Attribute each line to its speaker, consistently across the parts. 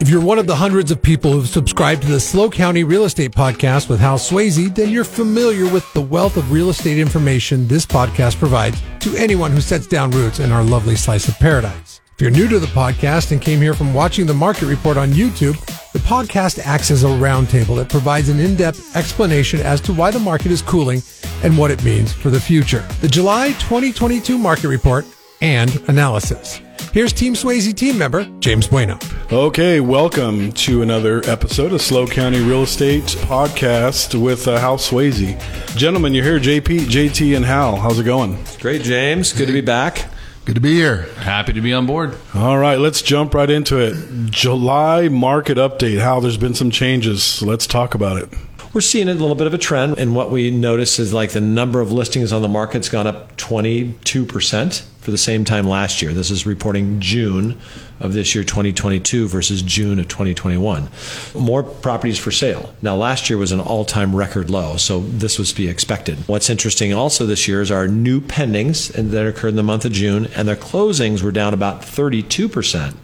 Speaker 1: If you're one of the hundreds of people who've subscribed to the SLO County Real Estate Podcast with Hal Sweasey, then you're familiar with the wealth of real estate information this podcast provides to anyone who sets down roots in our lovely slice of paradise. If you're new to the podcast and came here from watching the market report on YouTube, the podcast acts as a roundtable that provides an in-depth explanation as to why the market is cooling and what it means for the future. The July 2022 market report and analysis. Here's Team Sweasey team member James Bueno.
Speaker 2: Okay, welcome to another episode of SLO County Real Estate Podcast with uh, Hal Sweasey. Gentlemen, you're here, JP, JT, and Hal. How's it going?
Speaker 3: Great, James. Good to be back.
Speaker 4: Good to be here.
Speaker 5: Happy to be on board.
Speaker 2: All right, let's jump right into it. July market update. Hal, there's been some changes. Let's talk about it.
Speaker 3: We're seeing a little bit of a trend, and what we notice is like the number of listings on the market's gone up 22% for the same time last year. This is reporting June of this year, 2022, versus June of 2021. More properties for sale. Now, last year was an all time record low, so this was to be expected. What's interesting also this year is our new pendings that occurred in the month of June, and their closings were down about 32%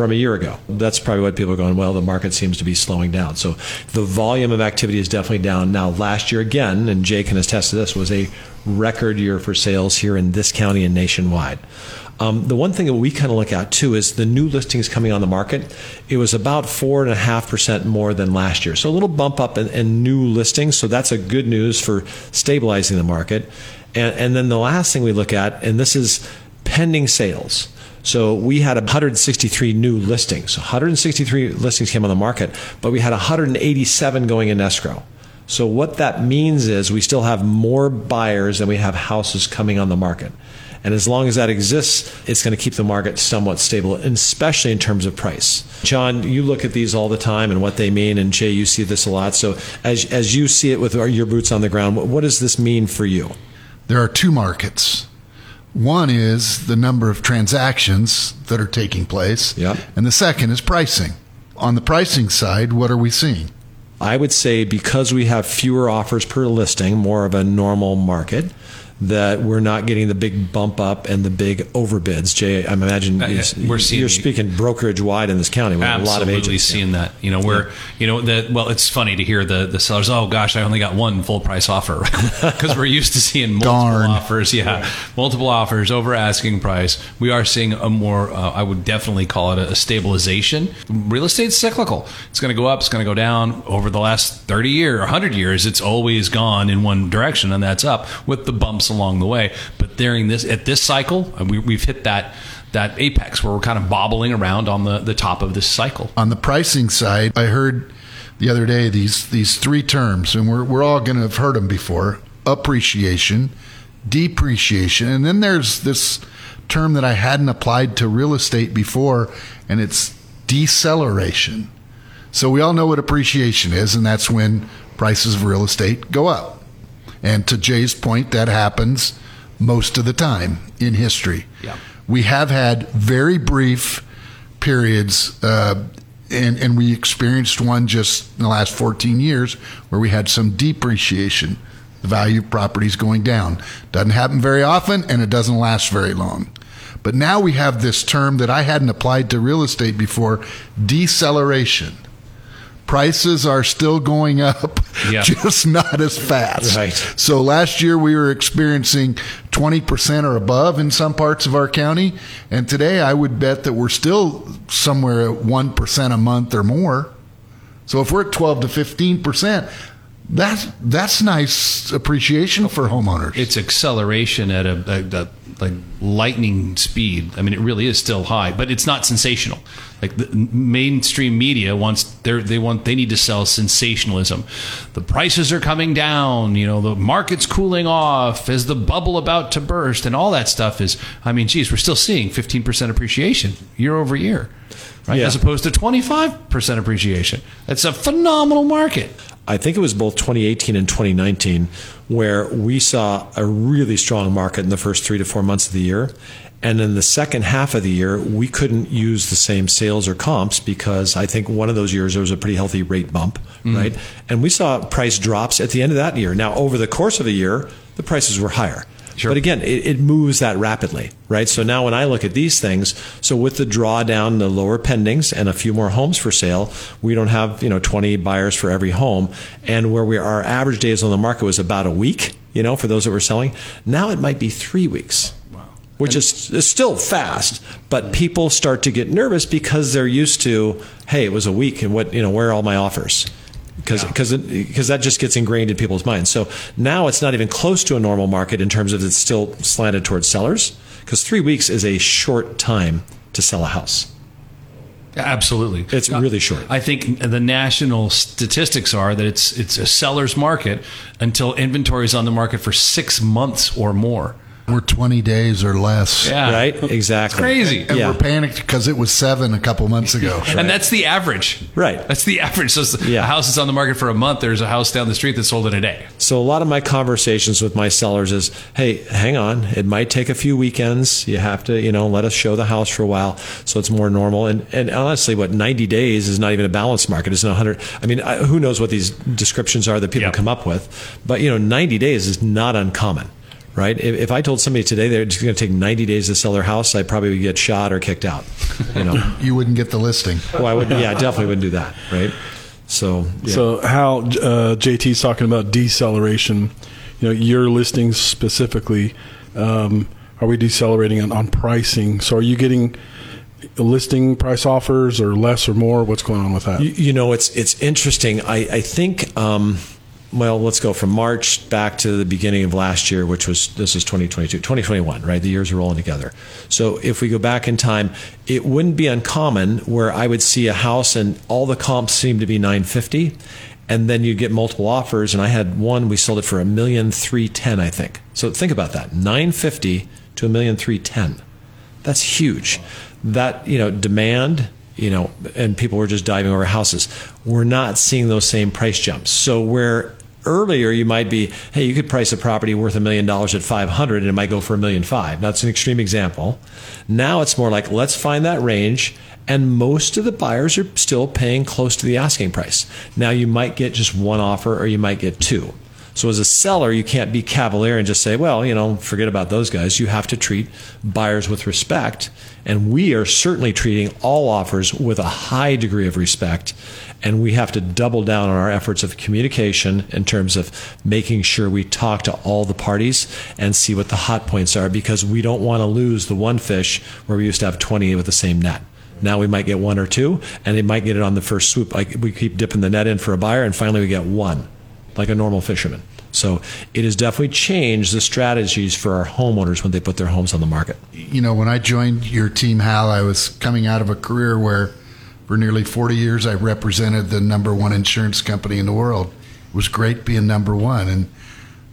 Speaker 3: from a year ago. That's probably what people are going, well, the market seems to be slowing down. So the volume of activity is definitely down. Now, last year again, and Jay can attest to this, was a record year for sales here in this county and nationwide. Um, the one thing that we kind of look at too is the new listings coming on the market. It was about four and a half percent more than last year, so a little bump up in, in new listings. So that's a good news for stabilizing the market. And, and then the last thing we look at, and this is pending sales. So we had 163 new listings. 163 listings came on the market, but we had 187 going in escrow. So what that means is we still have more buyers than we have houses coming on the market. And as long as that exists, it's going to keep the market somewhat stable, especially in terms of price. John, you look at these all the time and what they mean, and Jay, you see this a lot. So as, as you see it with your boots on the ground, what, what does this mean for you?
Speaker 4: There are two markets. One is the number of transactions that are taking place,
Speaker 3: Yep.
Speaker 4: and the second is pricing. On the pricing side, what are we seeing?
Speaker 3: I would say because we have fewer offers per listing, more of a normal market, that we're not getting the big bump up and the big overbids. Jay, I imagine
Speaker 5: Uh, yeah, we're seeing-
Speaker 3: you're speaking brokerage wide in this county with a lot of
Speaker 5: Absolutely
Speaker 3: agents.
Speaker 5: seeing that. You know, where you know that. Well, it's funny to hear the the sellers. Oh gosh, I only got one full price offer because we're used to seeing multiple
Speaker 4: Darn.
Speaker 5: offers. Yeah, multiple offers over asking price. We are seeing a more. Uh, I would definitely call it a, a stabilization. Real estate's cyclical. It's going to go up. It's going to go down. Over the last thirty year or hundred years, it's always gone in one direction, and that's up with the bumps along the way. But during this at this cycle, uh, we, we've hit that that apex where we're kind of bobbling around on the, the top of this cycle.
Speaker 4: On the pricing side, I heard the other day these these three terms, and we're we're all going to have heard them before: appreciation, depreciation, and then there's this term that I hadn't applied to real estate before, and it's deceleration. So we all know what appreciation is, and that's when prices of real estate go up. And to Jay's point, that happens most of the time in history.
Speaker 5: Yeah.
Speaker 4: We have had very brief periods, uh, and, and we experienced one just in the last 14 years where we had some depreciation, the value of properties going down. Doesn't happen very often, and it doesn't last very long. But now we have this term that I hadn't applied to real estate before deceleration. Prices are still going up,
Speaker 5: Yeah.
Speaker 4: just not as fast.
Speaker 3: Right.
Speaker 4: So last year we were experiencing 20% or above in some parts of our county. And today I would bet that we're still somewhere at 1% a month or more. So if we're at 12 to 15%, that's, that's nice appreciation for homeowners.
Speaker 5: It's acceleration at a, a, a like lightning speed. I mean, it really is still high, but it's not sensational. Like the mainstream media wants they they want they need to sell sensationalism. The prices are coming down. You know, the market's cooling off. Is the bubble about to burst? And all that stuff is. I mean, geez, we're still seeing 15 percent appreciation year over year, right?
Speaker 3: Yeah.
Speaker 5: As opposed to 25 percent appreciation. That's a phenomenal market.
Speaker 3: I think it was both 2018 and 2019 where we saw a really strong market in the first three to four months of the year. And in the second half of the year, we couldn't use the same sales or comps because I think one of those years there was a pretty healthy rate bump, mm-hmm. right? And we saw price drops at the end of that year. Now, over the course of a year, the prices were higher. But again, it, it moves that rapidly, right? So now when I look at these things, so with the drawdown, the lower pendings, and a few more homes for sale, we don't have you know 20 buyers for every home, and where we our average days on the market was about a week, you know, for those that were selling. Now it might be three weeks which is, is still fast, but people start to get nervous because they're used to, hey, it was a week, and what you know, where are all my offers? Because because because that just gets ingrained in people's minds. So now it's not even close to a normal market in terms of it's still slanted towards sellers. Because three weeks is a short time to sell a house.
Speaker 5: Absolutely,
Speaker 3: It's uh, really short.
Speaker 5: I think the national statistics are that it's it's a seller's market until inventory is on the market for six months or more.
Speaker 4: We're 20 days or less.
Speaker 5: Yeah,
Speaker 3: Right? Exactly.
Speaker 5: Crazy.
Speaker 4: And
Speaker 3: Yeah.
Speaker 4: we're panicked because it was seven a couple months ago.
Speaker 5: And that's the average.
Speaker 3: Right.
Speaker 5: That's the average. So the
Speaker 3: Yeah.
Speaker 5: house is on the market for a month. There's a house down the street that sold in a day.
Speaker 3: So a lot of my conversations with my sellers is, hey, hang on, it might take a few weekends. You have to, you know, let us show the house for a while, so it's more normal. And and honestly, what 90 days is not even a balanced market. It's not 100. I mean, I, who knows what these descriptions are that people
Speaker 5: Yep.
Speaker 3: come up with? But you know, 90 days is not uncommon. Right? If, if I told somebody today they're just going to take 90 days to sell their house, I probably would get shot or kicked out. You know,
Speaker 4: You wouldn't get the listing.
Speaker 3: well, I would, yeah, I definitely wouldn't do that. Right? So, yeah.
Speaker 2: So how uh, JT's talking about deceleration, you know, your listings specifically, um, are we decelerating on, on pricing? So are you getting listing price offers or less or more? What's going on with that?
Speaker 3: You, you know, it's it's interesting. I I think. Um, well, let's go from March back to the beginning of last year, which was this is 2022, 2021, right? The years are rolling together. So if we go back in time, it wouldn't be uncommon where I would see a house and all the comps seem to be 950, and then you get multiple offers. And I had one, we sold it for a million three ten, I think. So think about that, 950 to a million three ten. That's huge. That you know demand, you know, and people were just diving over houses. We're not seeing those same price jumps. So where earlier you might be, hey, you could price a property worth a million dollars at five hundred, and it might go for a million five. now That's an extreme example. Now it's more like let's find that range. And most of the buyers are still paying close to the asking price. Now you might get just one offer or you might get two. So as a seller, you can't be cavalier and just say, well, you know, forget about those guys. You have to treat buyers with respect. And we are certainly treating all offers with a high degree of respect. And we have to double down on our efforts of communication in terms of making sure we talk to all the parties and see what the hot points are because we don't want to lose the one fish where we used to have 20 with the same net. Now we might get one or two, and they might get it on the first swoop. Like we keep dipping the net in for a buyer, and finally we get one like a normal fisherman. So it has definitely changed the strategies for our homeowners when they put their homes on the market.
Speaker 4: You know, when I joined your team, Hal, I was coming out of a career where for nearly 40 years I represented the number one insurance company in the world. It was great being number one. And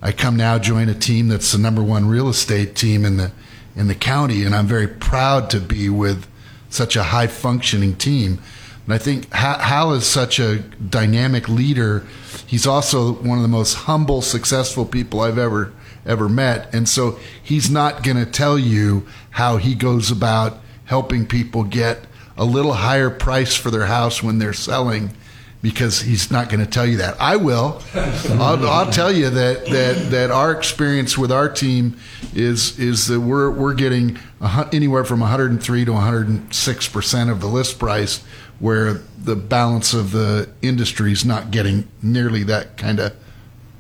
Speaker 4: I come now join a team that's the number one real estate team in the in the county, and I'm very proud to be with such a high functioning team. And I think Hal is such a dynamic leader. He's also one of the most humble, successful people I've ever ever met. And so he's not going to tell you how he goes about helping people get a little higher price for their house when they're selling because he's not going to tell you that. I will. I'll, I'll tell you that, that that our experience with our team is is that we're we're getting anywhere from 103 to 106 percent of the list price, where the balance of the industry is not getting nearly that kind of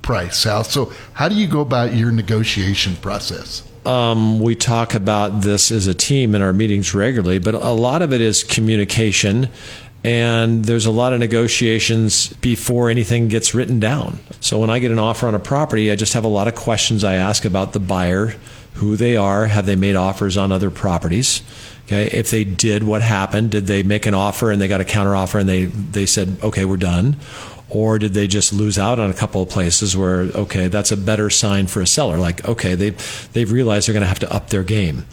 Speaker 4: price. Sal. So how do you go about your negotiation process?
Speaker 3: Um, we talk about this as a team in our meetings regularly, but a lot of it is communication. And there's a lot of negotiations before anything gets written down. So when I get an offer on a property, I just have a lot of questions I ask about the buyer, who they are, have they made offers on other properties? Okay, if they did, what happened? Did they make an offer and they got a counteroffer and they they said, okay, we're done? Or did they just lose out on a couple of places where, okay, that's a better sign for a seller? Like, okay, they've, they've realized they're going to have to up their game.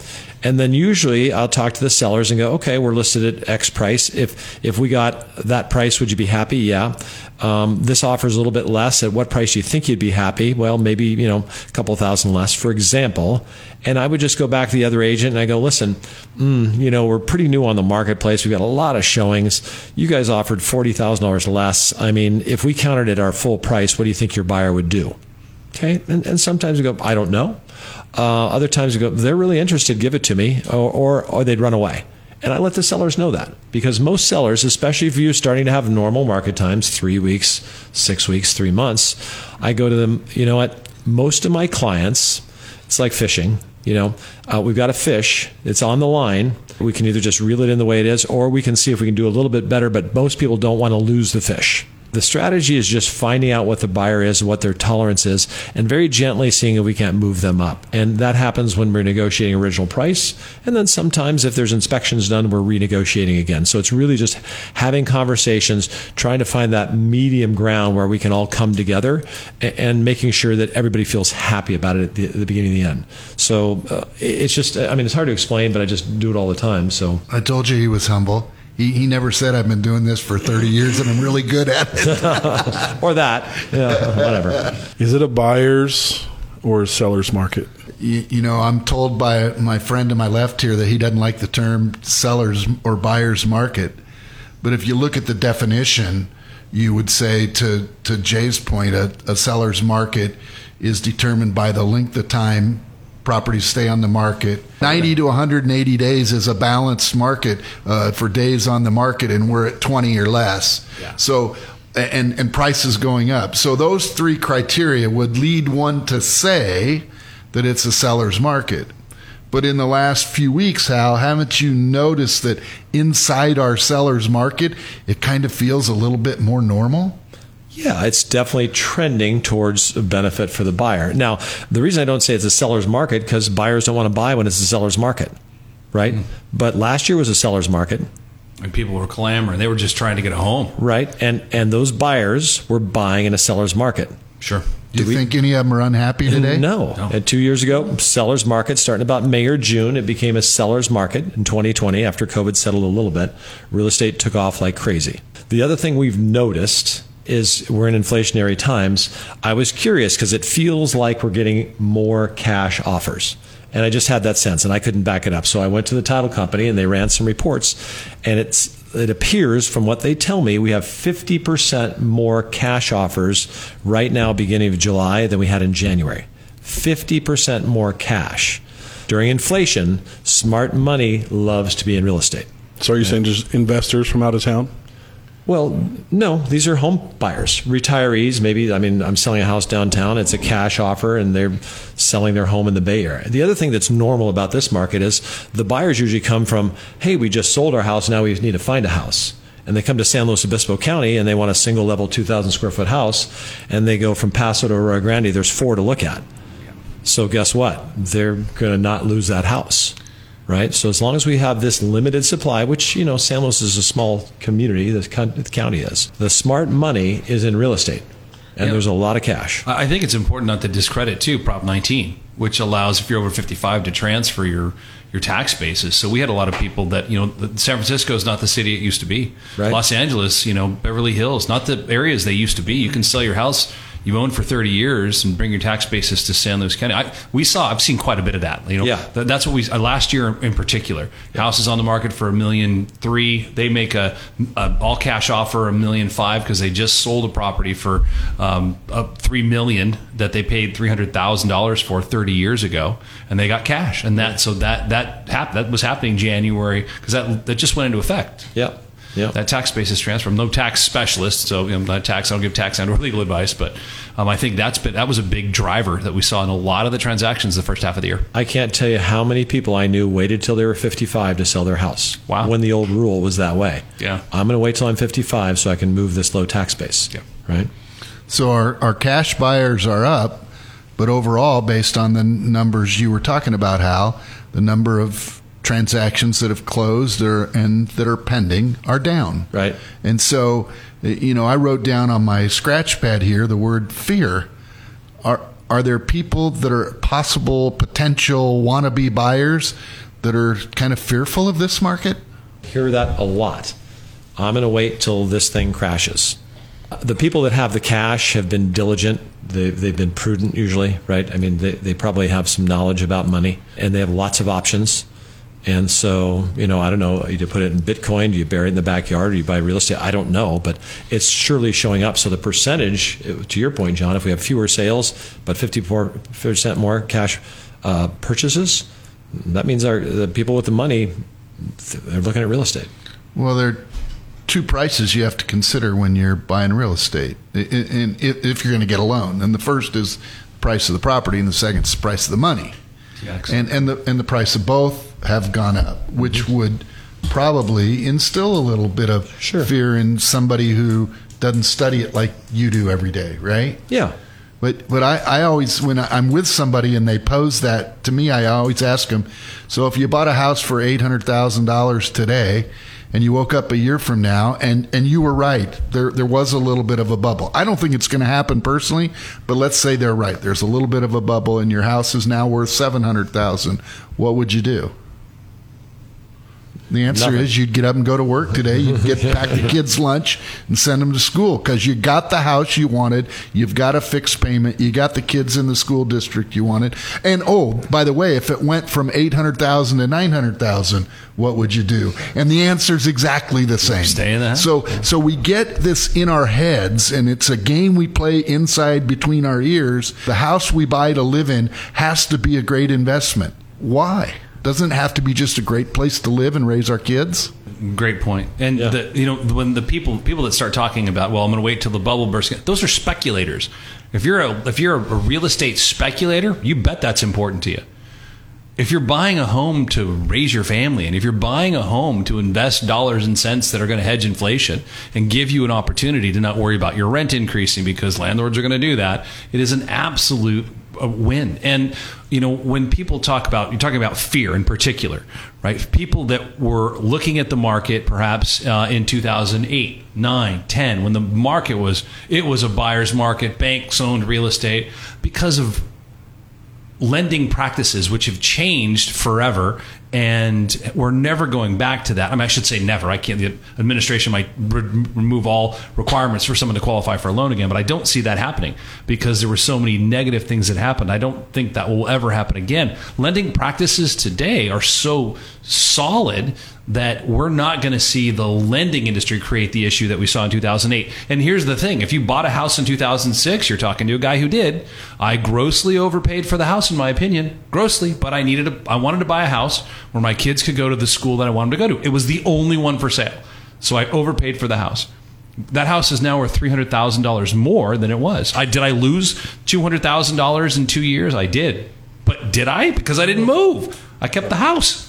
Speaker 3: And then usually I'll talk to the sellers and go, okay, we're listed at X price. If, if we got that price, would you be happy? Yeah. Um, this offer is a little bit less. At what price do you think you'd be happy? Well, maybe, you know, a couple thousand less, for example. And I would just go back to the other agent and I go, listen, mm, you know, we're pretty new on the marketplace. We've got a lot of showings. You guys offered $40,000 less. I mean, if we counted at our full price, what do you think your buyer would do? Okay. And, and sometimes we go, I don't know. Uh, other times we go, they're really interested, give it to me, or, or, or they'd run away. And I let the sellers know that because most sellers, especially if you're starting to have normal market times, three weeks, six weeks, three months, I go to them, you know what? Most of my clients, it's like fishing. You know, uh, we've got a fish, it's on the line. We can either just reel it in the way it is, or we can see if we can do a little bit better, but most people don't want to lose the fish. The strategy is just finding out what the buyer is, what their tolerance is, and very gently seeing if we can't move them up. And that happens when we're negotiating original price. And then sometimes, if there's inspections done, we're renegotiating again. So it's really just having conversations, trying to find that medium ground where we can all come together and making sure that everybody feels happy about it at the, the beginning and the end. So uh, it's just, I mean, it's hard to explain, but I just do it all the time. So
Speaker 4: I told you he was humble. He, he never said I've been doing this for 30 years and I'm really good at it.
Speaker 3: or that, yeah, whatever.
Speaker 2: Is it a buyer's or a seller's market?
Speaker 4: You, you, know, I'm told by my friend to my left here that he doesn't like the term seller's or buyer's market. But if you look at the definition, you would say to, to Jay's point, a, a seller's market is determined by the length of time properties stay on the market. 90 to 180 days is a balanced market uh, for days on the market, and we're at 20 or less. Yeah. So, and, and prices going up. So, those three criteria would lead one to say that it's a seller's market. But in the last few weeks, Hal, haven't you noticed that inside our seller's market, it kind of feels a little bit more normal?
Speaker 3: Yeah, it's definitely trending towards a benefit for the buyer. Now, the reason I don't say it's a seller's market because buyers don't want to buy when it's a seller's market, right? Mm. But last year was a seller's market.
Speaker 5: And people were clamoring; they were just trying to get a home,
Speaker 3: right? And and those buyers were buying in a seller's market.
Speaker 5: Sure.
Speaker 4: Do you we, think any of them are unhappy today?
Speaker 3: No. no. And two years ago, seller's market, starting about May or June, it became a seller's market in 2020 after COVID settled a little bit. Real estate took off like crazy. The other thing we've noticed is we're in inflationary times. I was curious because it feels like we're getting more cash offers. And I just had that sense and I couldn't back it up. So I went to the title company and they ran some reports and it's it appears from what they tell me we have 50% more cash offers right now beginning of July than we had in January. 50% more cash. During inflation, smart money loves to be in real estate.
Speaker 2: So are you saying just investors from out of town?
Speaker 3: Well, no, these are home buyers, retirees. Maybe, I mean, I'm selling a house downtown. It's a cash offer and they're selling their home in the Bay Area. The other thing that's normal about this market is the buyers usually come from, hey, we just sold our house. Now we need to find a house. And they come to San Luis Obispo County and they want a single level 2,000 square foot house. And they go from Paso to Arroyo Grande. There's four to look at. So guess what? They're going to not lose that house right? So as long as we have this limited supply, which you know San Luis is a small community, the county is, the smart money is in real estate, and yep. there's a lot of cash.
Speaker 5: I think it's important not to discredit too Prop 19, which allows if you're over 55 to transfer your your tax basis. So we had a lot of people that you know San Francisco is not the city it used to be. Right. Los Angeles, you know, Beverly Hills, not the areas they used to be. You can sell your house you've owned for 30 years and bring your tax basis to San Luis County. I, we saw, I've seen quite a bit of that. You know,
Speaker 3: yeah.
Speaker 5: That, that's what we, uh, last year in particular, yeah. houses on the market for a million three. They make a, a all cash offer a million five because they just sold a property for um, three million that they paid $300,000 for 30 years ago and they got cash. And that, so that, that happened, that was happening January because that, that just went into effect.
Speaker 3: Yeah.
Speaker 5: Yeah. That tax basis transfer. I'm no tax specialist, so I'm not tax. I don't give tax and or legal advice, but um, I think that's been that was a big driver that we saw in a lot of the transactions the first half of the year.
Speaker 3: I can't tell you how many people I knew waited till they were 55 to sell their house.
Speaker 5: Wow.
Speaker 3: When the old rule was that way.
Speaker 5: Yeah.
Speaker 3: I'm going to wait till I'm 55 so I can move this low tax base.
Speaker 5: Yeah.
Speaker 3: Right.
Speaker 4: So our, our cash buyers are up, but overall, based on the numbers you were talking about, Hal, the number of transactions that have closed or and that are pending are down.
Speaker 3: Right.
Speaker 4: And so, you know, I wrote down on my scratch pad here the word fear. Are are there people that are possible potential wannabe buyers that are kind of fearful of this market?
Speaker 3: hear that a lot. I'm going to wait till this thing crashes. The people that have the cash have been diligent. They, they've been prudent, usually, right? I mean, they, they probably have some knowledge about money and they have lots of options. And so, you know, I don't know, you put it in Bitcoin, do you bury it in the backyard, or you buy real estate? I don't know, but it's surely showing up. So the percentage, to your point, John, if we have fewer sales, but 54% more cash uh, purchases, that means our the people with the money they're looking at real estate.
Speaker 4: Well, there are two prices you have to consider when you're buying real estate, and if you're going to get a loan. And the first is the price of the property, and the second is the price of the money. And and the and the price of both have gone up, which would probably instill a little bit of
Speaker 3: sure.
Speaker 4: fear in somebody who doesn't study it like you do every day, right?
Speaker 3: Yeah.
Speaker 4: But but I, I always when I'm with somebody and they pose that to me, I always ask them. So if you bought a house for eight hundred thousand dollars today, and you woke up a year from now and and you were right, there there was a little bit of a bubble. I don't think it's going to happen personally, but let's say they're right. There's a little bit of a bubble, and your house is now worth seven hundred thousand. What would you do? The answer Nothing. is you'd get up and go to work today. You'd get pack the kids lunch and send them to school because you got the house you wanted. You've got a fixed payment. You got the kids in the school district you wanted. And oh, by the way, if it went from eight hundred thousand to nine hundred thousand, what would you do? And the answer is exactly the same.
Speaker 5: Stay in the house.
Speaker 4: So so we get this in our heads, and it's a game we play inside between our ears. The house we buy to live in has to be a great investment. Why? Doesn't have to be just a great place to live and raise our kids?
Speaker 5: Great point. And yeah. the, you know when the people people that start talking about well I'm going to wait till the bubble bursts those are speculators. If you're a if you're a real estate speculator, you bet that's important to you. If you're buying a home to raise your family and if you're buying a home to invest dollars and cents that are going to hedge inflation and give you an opportunity to not worry about your rent increasing because landlords are going to do that, it is an absolute a win. And you know, when people talk about you're talking about fear in particular, right? People that were looking at the market perhaps uh, in 2008, 9, 10 when the market was it was a buyer's market, banks owned real estate because of lending practices which have changed forever and we're never going back to that. I mean, I should say never. I can't. The administration might re- remove all requirements for someone to qualify for a loan again, but I don't see that happening because there were so many negative things that happened. I don't think that will ever happen again. Lending practices today are so solid that we're not going to see the lending industry create the issue that we saw in 2008. And here's the thing if you bought a house in 2006, you're talking to a guy who did. I grossly overpaid for the house, in my opinion, grossly, but I needed a, I wanted to buy a house where my kids could go to the school that I wanted to go to. It was the only one for sale. So I overpaid for the house. That house is now worth three hundred thousand dollars more than it was. I did I lose two hundred thousand dollars in two years? I did, but did I? Because I didn't move. I kept the house.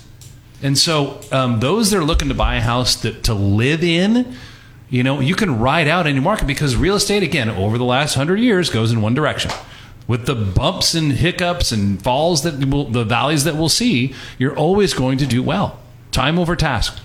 Speaker 5: And so um, those that are looking to buy a house that, to live in, you know, you can ride out any market because real estate, again, over the last hundred years, goes in one direction. With the bumps and hiccups and falls that will, the valleys that we'll see, you're always going to do well. Time over task.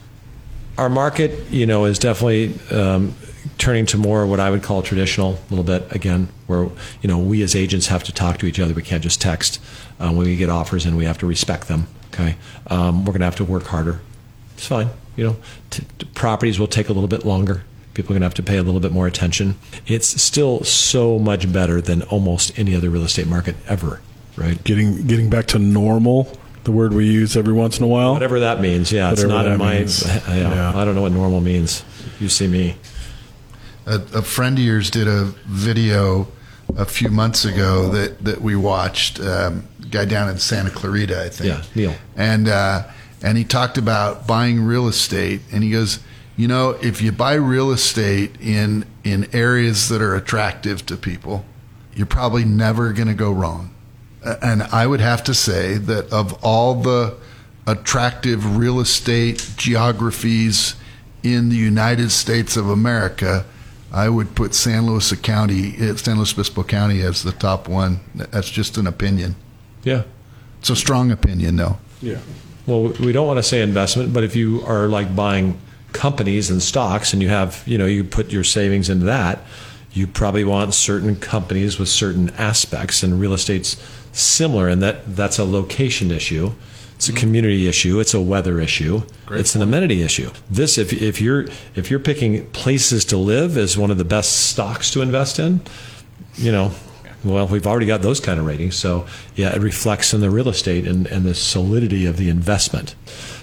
Speaker 3: Our market, you know, is definitely um, turning to more what I would call traditional a little bit again, where you know we as agents have to talk to each other. We can't just text um, when we get offers, and we have to respect them. Okay, um, we're going to have to work harder. It's fine. You know, t- t- properties will take a little bit longer. People are going to have to pay a little bit more attention. It's still so much better than almost any other real estate market ever. Right?
Speaker 2: Getting getting back to normal the word we use every once in a while.
Speaker 3: Whatever that means. Yeah, Whatever it's not in my. Yeah, yeah, I don't know what normal means. You see me.
Speaker 4: A, a, friend of yours did a video a few months ago that that we watched. Um, guy down in Santa Clarita, I think.
Speaker 3: Yeah, Neil.
Speaker 4: And uh, and he talked about buying real estate, and he goes, you know, if you buy real estate in in areas that are attractive to people, you're probably never going to go wrong. And I would have to say that of all the attractive real estate geographies in the United States of America, I would put San Luis County, eh, San Luis Obispo County, as the top one. That's just an opinion.
Speaker 3: Yeah.
Speaker 4: It's a strong opinion, though.
Speaker 3: Yeah. Well, we don't want to say investment, but if you are like buying companies and stocks and you have, you know, you put your savings into that, you probably want certain companies with certain aspects and real estate's similar and that that's a location issue. It's a community issue. It's a weather issue. Great it's point. an amenity issue. This, if, if you're if you're picking places to live as one of the best stocks to invest in, you know, well, we've already got those kind of ratings. So, yeah, it reflects in the real estate and, and the solidity of the investment.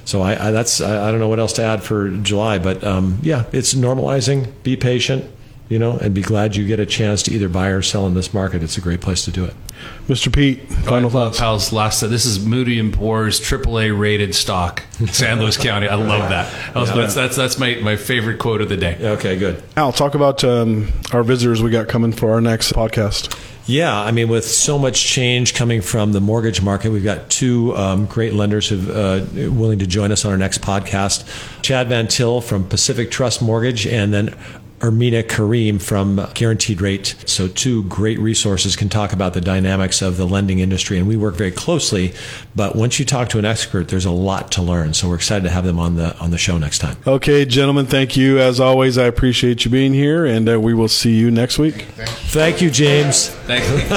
Speaker 3: So, I, I that's I, I, don't know what else to add for July, but um, yeah, it's normalizing. Be patient. You know, and be glad you get a chance to either buy or sell in this market. It's a great place to do it.
Speaker 2: Mr. Pete, final
Speaker 5: I love
Speaker 2: thoughts.
Speaker 5: Pal's last. This is Moody and Poor's AAA rated stock, San Luis County. I love that. that was, that's, that's that's my, my favorite quote of the day.
Speaker 3: Okay, good.
Speaker 2: Al, talk about um, our visitors we got coming for our next podcast.
Speaker 3: Yeah, I mean, with so much change coming from the mortgage market, we've got two um, great lenders who uh, willing to join us on our next podcast. Chad Van Til from Pacific Trust Mortgage, and then Ermina Kareem from Guaranteed Rate. So, two great resources can talk about the dynamics of the lending industry, and we work very closely. But once you talk to an expert, there's a lot to learn. So, we're excited to have them on the on the show next time.
Speaker 2: Okay, gentlemen, thank you. As always, I appreciate you being here, and uh, we will see you next week.
Speaker 3: Thank you, James.
Speaker 5: Thank you,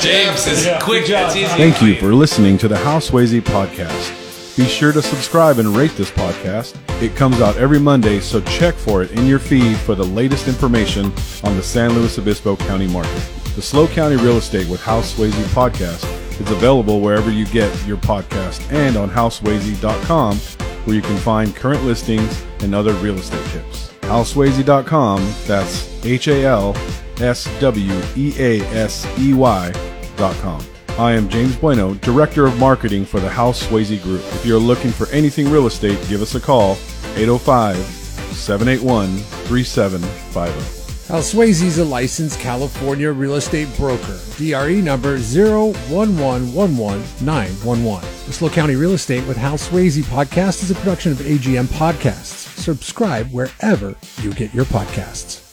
Speaker 5: James. Is quick. It's easy.
Speaker 2: Thank you for listening to the Hal Sweasey podcast. Be sure to subscribe and rate this podcast. It comes out every Monday, so check for it in your feed for the latest information on the San Luis Obispo County market. The SLO County Real Estate with Hal Sweasey podcast is available wherever you get your podcast and on halsweasey.com where you can find current listings and other real estate tips. Halsweasey.com, that's H A L S W E A S E Y.com. I am James Bueno, Director of Marketing for the Hal Sweasey Group. If you're looking for anything real estate, give us a call 805 781 3750.
Speaker 1: Hal Sweasey is a licensed California real estate broker. DRE number 011119111. The SLO County Real Estate with Hal Sweasey podcast is a production of AGM Podcasts. Subscribe wherever you get your podcasts.